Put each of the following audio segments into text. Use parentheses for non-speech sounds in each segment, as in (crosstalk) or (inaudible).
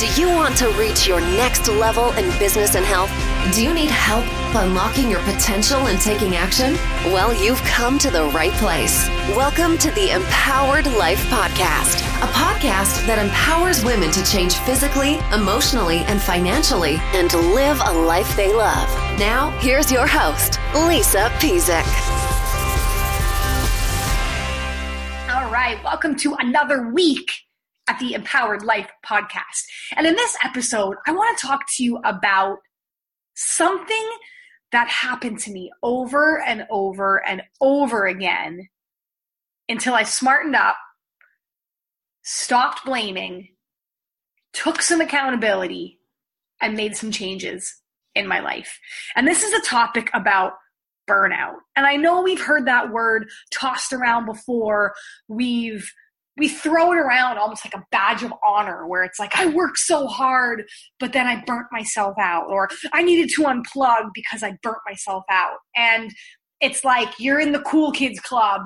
Do you want to reach your next level in business and health? Do you need help unlocking your potential and taking action? Well, you've come to the right place. Welcome to the Empowered Life Podcast, a podcast that empowers women to change physically, emotionally, and financially and live a life they love. Now, here's your host, Lisa Pezik. All right, welcome to another week at the Empowered Life podcast. And in this episode, I want to talk to you about something that happened to me over and over and over again until I smartened up, stopped blaming, took some accountability, and made some changes in my life. And this is a topic about burnout. And I know we've heard that word tossed around before. We've we throw it around almost like a badge of honor where it's like i worked so hard but then i burnt myself out or i needed to unplug because i burnt myself out. And it's like you're in the cool kids club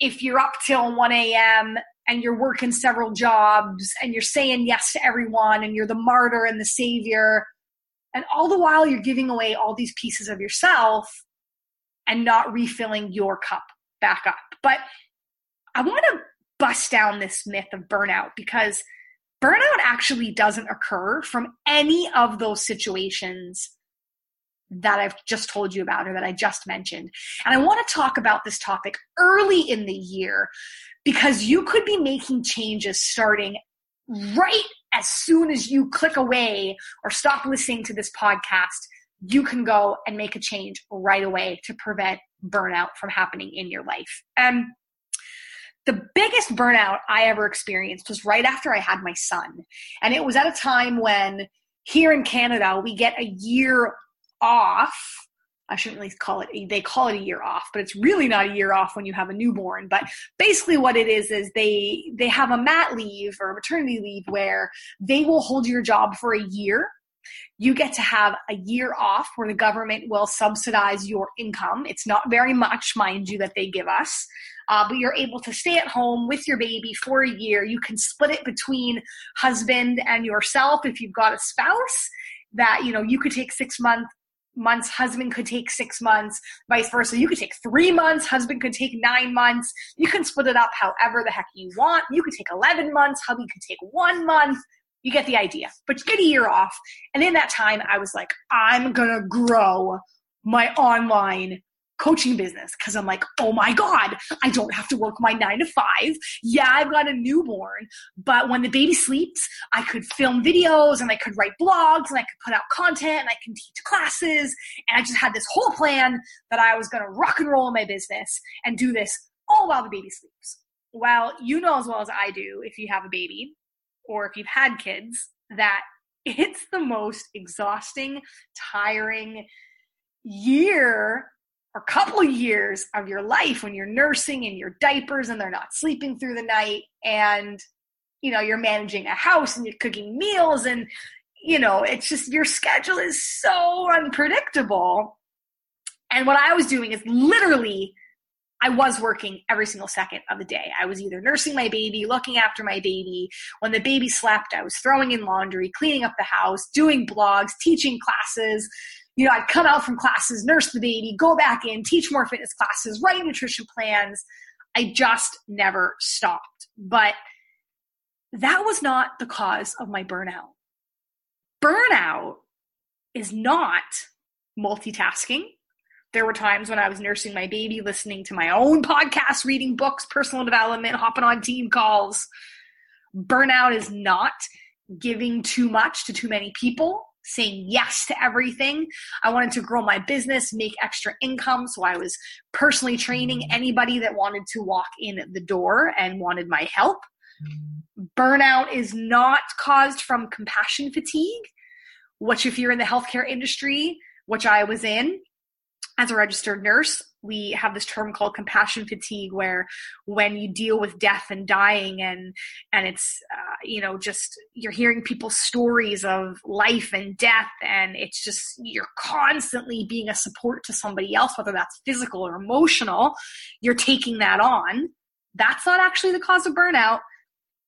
if you're up till 1 a.m and you're working several jobs and you're saying yes to everyone and you're the martyr and the savior and all the while you're giving away all these pieces of yourself and not refilling your cup back up. But i want to bust down this myth of burnout because burnout actually doesn't occur from any of those situations that I've just told you about or that I just mentioned. And I want to talk about this topic early in the year because you could be making changes starting right as soon as you click away or stop listening to this podcast. You can go and make a change right away to prevent burnout from happening in your life. And the biggest burnout I ever experienced was right after I had my son. And it was at a time when here in Canada, we get a year off. I shouldn't really call it, they call it a year off, but it's really not a year off when you have a newborn. But basically what it is, is they, they have a mat leave or maternity leave where they will hold your job for a year you get to have a year off where the government will subsidize your income. It's not very much, mind you, that they give us uh, but you're able to stay at home with your baby for a year. You can split it between husband and yourself if you've got a spouse. That you know you could take six months months husband could take six months vice versa you could take three months husband could take nine months you can split it up however the heck you want you could take 11 months hubby could take one month you get the idea but you get a year off and in that time i was like i'm gonna grow my online coaching business because I'm like, oh my God, I don't have to work my nine to five. Yeah, I've got a newborn, but when the baby sleeps, I could film videos and I could write blogs and I could put out content and I can teach classes. And I just had this whole plan that I was going to rock and roll in my business and do this all while the baby sleeps. Well, you know as well as I do if you have a baby or if you've had kids that (laughs) it's the most exhausting, tiring year or couple years of your life when you're nursing in your diapers and they're not sleeping through the night and you know you're managing a house and you're cooking meals and you know it's just your schedule is so unpredictable. And what i was doing is literally I was working every single second of the day. I was either nursing my baby, looking after my baby. When the baby slept, I was throwing in laundry, cleaning up the house, doing blogs, teaching classes, you know, I'd come out from classes, nurse the baby, go back in, teach more fitness classes, write nutrition plans. I just never stopped. But that was not the cause of my burnout. Burnout is not multitasking. There were times when I was nursing my baby, listening to my own podcast, reading books, personal development, hopping on team calls. Burnout is not giving too much to too many people saying yes to everything. I wanted to grow my business, make extra income. So I was personally training mm-hmm. anybody that wanted to walk in the door and wanted my help. Burnout is not caused from compassion fatigue, which, if you're in the healthcare industry, which I was in as a registered nurse, we have this term called compassion fatigue where when you deal with death and dying and and it's uh, you know just you're hearing people's stories of life and death and it's just you're constantly being a support to somebody else whether that's physical or emotional you're taking that on that's not actually the cause of burnout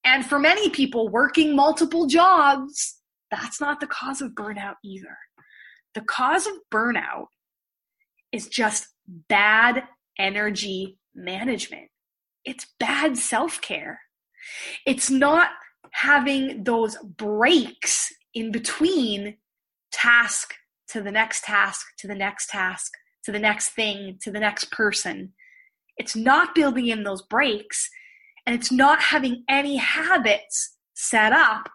And for many people working multiple jobs, that's not the cause of burnout either. The cause of burnout is just bad energy management. It's bad self care. It's not having those breaks in between task to the next task, to the next task, to the next thing, to the next person. It's not building in those breaks and it's not having any habits set up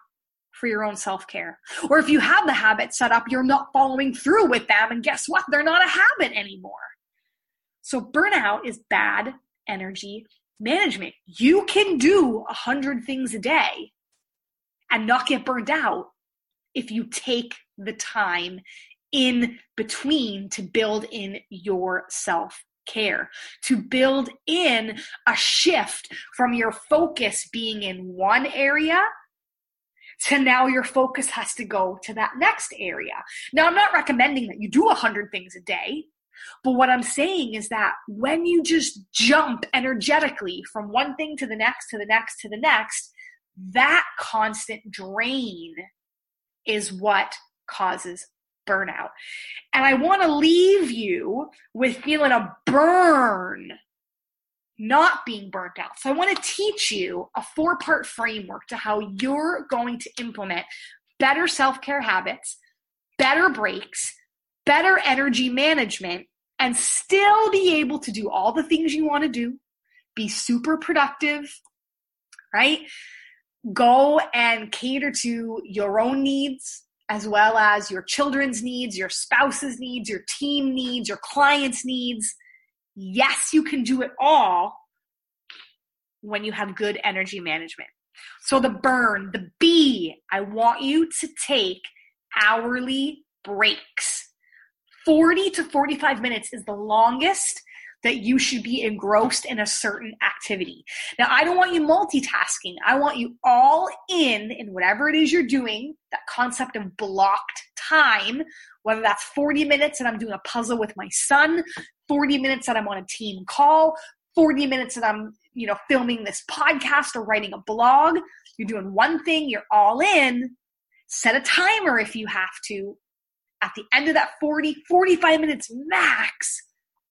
for your own self care. Or if you have the habit set up, you're not following through with them. And guess what? They're not a habit anymore. So burnout is bad energy management. You can do a hundred things a day and not get burned out if you take the time in between to build in your self care, to build in a shift from your focus being in one area to now your focus has to go to that next area. Now, I'm not recommending that you do a hundred things a day. But what I'm saying is that when you just jump energetically from one thing to the next, to the next, to the next, that constant drain is what causes burnout. And I want to leave you with feeling a burn, not being burnt out. So I want to teach you a four part framework to how you're going to implement better self care habits, better breaks, better energy management, and still be able to do all the things you want to do, be super productive, right? Go and cater to your own needs as well as your children's needs, your spouse's needs, your team needs, your clients' needs. Yes, you can do it all when you have good energy management. So the burn, the B, I want you to take hourly breaks. 40 to 45 minutes is the longest that you should be engrossed in a certain activity. Now, I don't want you multitasking. I want you all in in whatever it is you're doing, that concept of blocked time, whether that's 40 minutes and I'm doing a puzzle with my son, 40 minutes that I'm on a team call, 40 minutes that I'm, you know, filming this podcast or writing a blog. You're doing one thing, you're all in. Set a timer if you have to. At the end of that 40, 45 minutes max,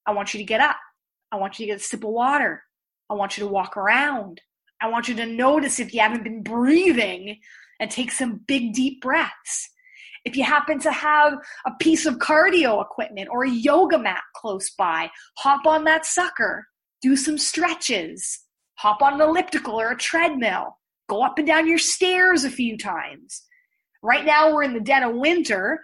I want you to get up. I want you to get a sip of water. I want you to walk around. I want you to notice if you haven't been breathing and take some big, deep breaths. If you happen to have a piece of cardio equipment or a yoga mat close by, hop on that sucker, do some stretches, hop on an elliptical or a treadmill, go up and down your stairs a few times. Right now, we're in the dead of winter,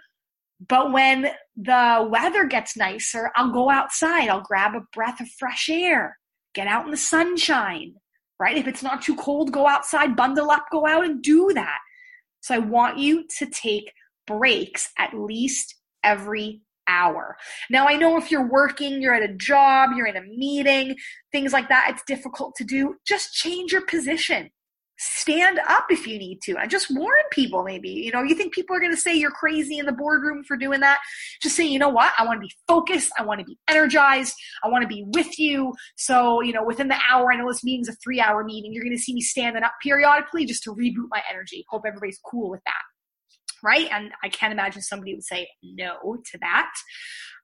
but when the weather gets nicer, I'll go outside. I'll grab a breath of fresh air, get out in the sunshine, right? If it's not too cold, go outside, bundle up, go out and do that. So I want you to take breaks at least every hour. Now, I know if you're working, you're at a job, you're in a meeting, things like that, it's difficult to do. Just change your position. Stand up if you need to. And just warn people maybe. You know you think people are going to say you're crazy in the boardroom for doing that? Just say you know what? I want to be focused. I want to be energized. I want to be with you. So you know within the hour i know this meeting's a three hour meeting. You're going to see me standing up periodically just to reboot my energy. Hope everybody's cool with that right? And i can't imagine somebody would say no to that.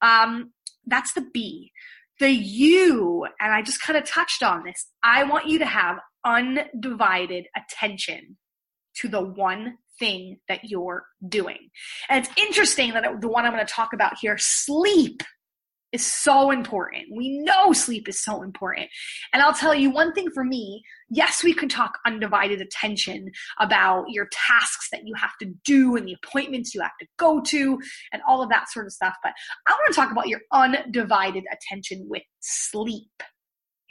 Um, that's the b. The you, and I just kind of touched on this, I want you to have undivided attention to the one thing that you're doing. And it's interesting that the one I'm going to talk about here, sleep, is so important. We know sleep is so important. And I'll tell you one thing for me yes, we can talk undivided attention about your tasks that you have to do and the appointments you have to go to and all of that sort of stuff. But I want to talk about your undivided attention with sleep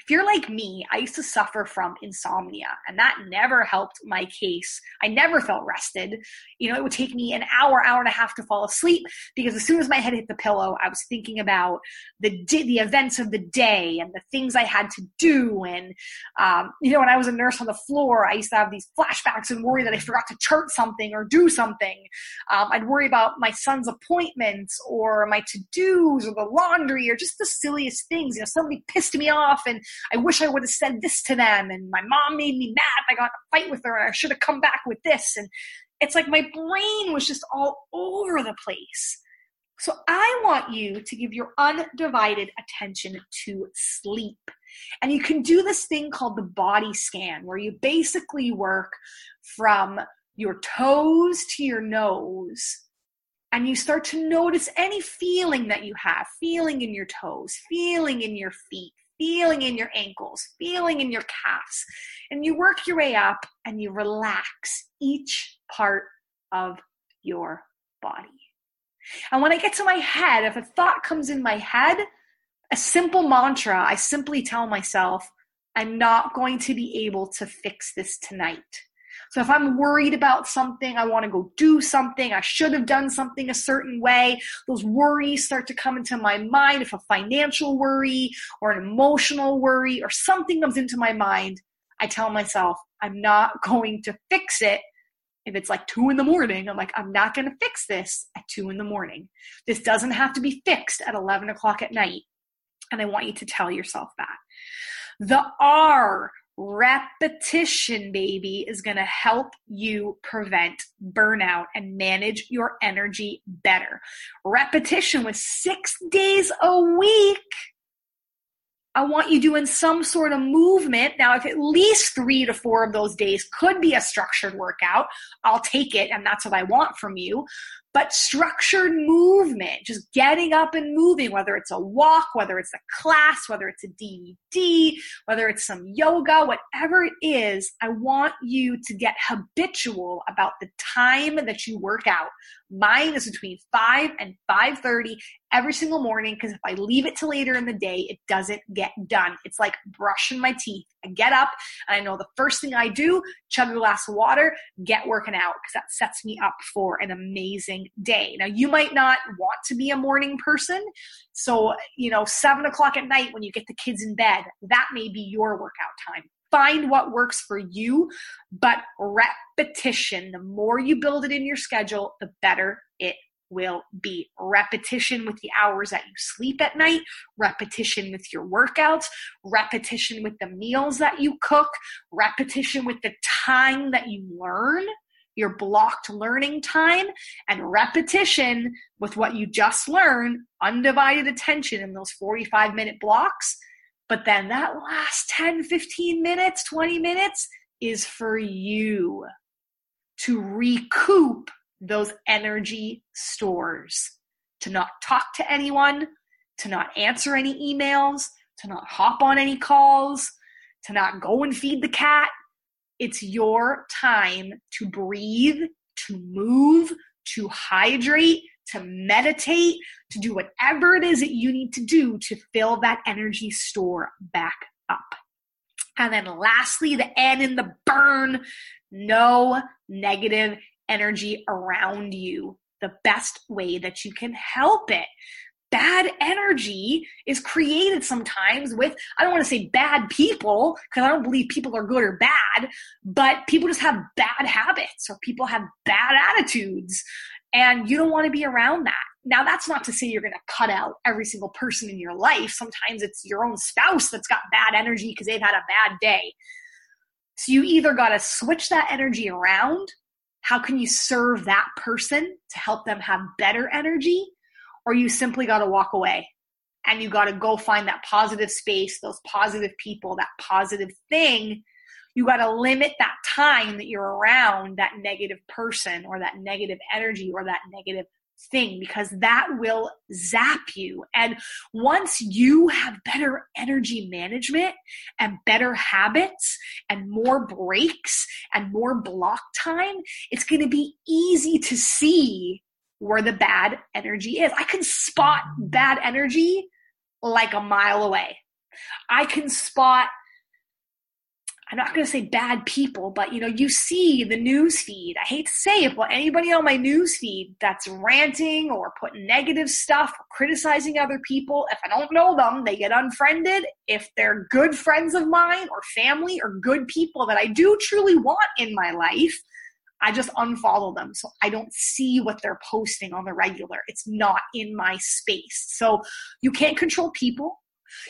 if you're like me, I used to suffer from insomnia, and that never helped my case. I never felt rested. You know, it would take me an hour, hour and a half to fall asleep because as soon as my head hit the pillow, I was thinking about the the events of the day and the things I had to do. And um, you know, when I was a nurse on the floor, I used to have these flashbacks and worry that I forgot to chart something or do something. Um, I'd worry about my son's appointments or my to dos or the laundry or just the silliest things. You know, somebody pissed me off and I wish I would have said this to them. And my mom made me mad. I got a fight with her I should have come back with this. And it's like my brain was just all over the place. So I want you to give your undivided attention to sleep. And you can do this thing called the body scan, where you basically work from your toes to your nose. And you start to notice any feeling that you have feeling in your toes, feeling in your feet, feeling in your ankles, feeling in your calves. And you work your way up and you relax each part of your body. And when I get to my head, if a thought comes in my head, a simple mantra, I simply tell myself, I'm not going to be able to fix this tonight. So if I'm worried about something, I want to go do something, I should have done something a certain way, those worries start to come into my mind. If a financial worry or an emotional worry or something comes into my mind, I tell myself, I'm not (laughs) going to fix it if it's like two in the morning, I'm like, I'm not going to fix this at two in the morning. This doesn't have to be fixed at 11 o'clock at night. And I want you to tell yourself that. The R, repetition, baby, is going to help you prevent burnout and manage your energy better. Repetition with six days a week I want you doing some sort of movement. Now, if at least three to four of those days could be a structured workout, I'll take it, and that's what I want from you but structured movement, just getting up and moving, whether it's a walk, whether it's a class, whether it's a DVD, whether it's some yoga, whatever it is, I want you to get habitual about the time that you work out. Mine is between 5 and 5:30 every single morning because if I leave it to later in the day, it doesn't get done. It's like brushing my teeth. I get up and I know the first thing I do, chug a glass of water, get working out because that sets me up for an amazing day. Now, you might not want to be a morning person. So, you know, seven o'clock at night when you get the kids in bed, that may be your workout time. Find what works for you, but repetition, the more you build it in your schedule, the better it will be repetition with the hours that you sleep at night, repetition with your workouts, repetition with the meals that you cook, repetition with the time that you learn, your blocked learning time, and repetition with what you just learned, undivided attention in those 45 minute blocks. But then that last 10, 15 minutes, 20 minutes is for you to recoup those energy stores to not talk to anyone, to not answer any emails, to not hop on any calls, to not go and feed the cat. It's your time to breathe, to move, to hydrate, to meditate, to do whatever it is that you need to do to fill that energy store back up. And then lastly, the N in the burn, no negative energy around you the best way that you can help it. Bad energy is created sometimes with, I don't want to say bad people, because I don't believe people are good or bad, but people just have bad habits or people have bad attitudes, and you don't want to be around that. Now, that's not to say you're going to cut out every single person in your life. Sometimes it's your own spouse that's got bad energy because they've had a bad day. So you either got to switch that energy around how can you serve that person to help them have better energy? Or you simply got to walk away and you got to go find that positive space, those positive people, that positive thing. You got to limit that time that you're around that negative person or that negative energy or that negative thing because that will zap you. And once you have better energy management and better habits and more breaks and more block time, it's going to be easy to see where the bad energy is. I can spot bad energy like a mile away. I can spot I'm not going to say bad people, but you know, you see the news feed. I hate to say it, but anybody on my news feed that's ranting or putting negative stuff criticizing other people, if I don't know them, they get unfriended. If they're good friends of mine or family or good people that I do truly want in my life, I just unfollow them. So I don't see what they're posting on the regular. It's not in my space. So you can't control people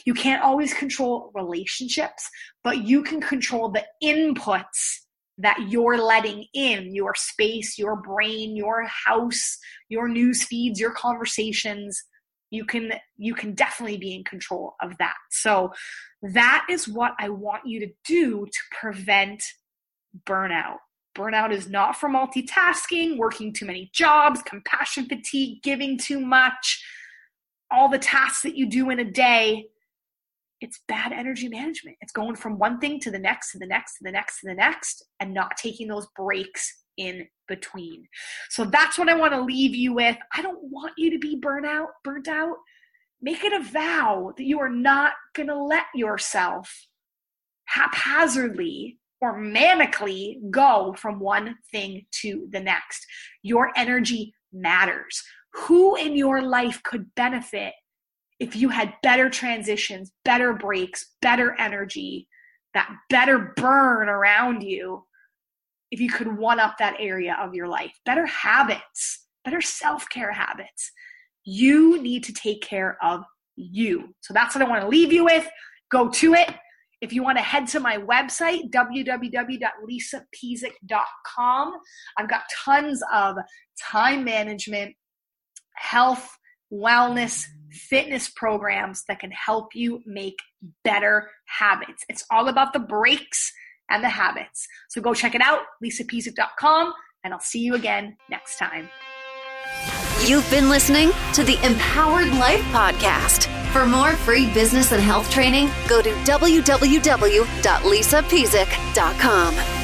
You can't always control relationships, but you can control the inputs that you're letting in your space, your brain, your house, your news feeds, your conversations. You can you can definitely be in control of that. So that is what I want you to do to prevent burnout. Burnout is not for multitasking, working too many jobs, compassion fatigue, giving too much, all the tasks that you do in a day. It's bad energy management. It's going from one thing to the next, to the next, to the next, to the next, and not taking those breaks in between. So that's what I want to leave you with. I don't want you to be burnt out, burnt out. Make it a vow that you are not going to let yourself haphazardly or manically go from one thing to the next. Your energy matters. Who in your life could benefit if you had better transitions, better breaks, better energy, that better burn around you? If you could one up that area of your life, better habits, better self care habits. You need to take care of you. So that's what I want to leave you with. Go to it if you want to head to my website, www.lisapezik.com, I've got tons of time management, health, wellness, fitness programs that can help you make better habits. It's all about the breaks and the habits. So go check it out, lisapezik.com, and I'll see you again next time. You've been listening to the Empowered Life Podcast. For more free business and health training, go to www.lisapezik.com.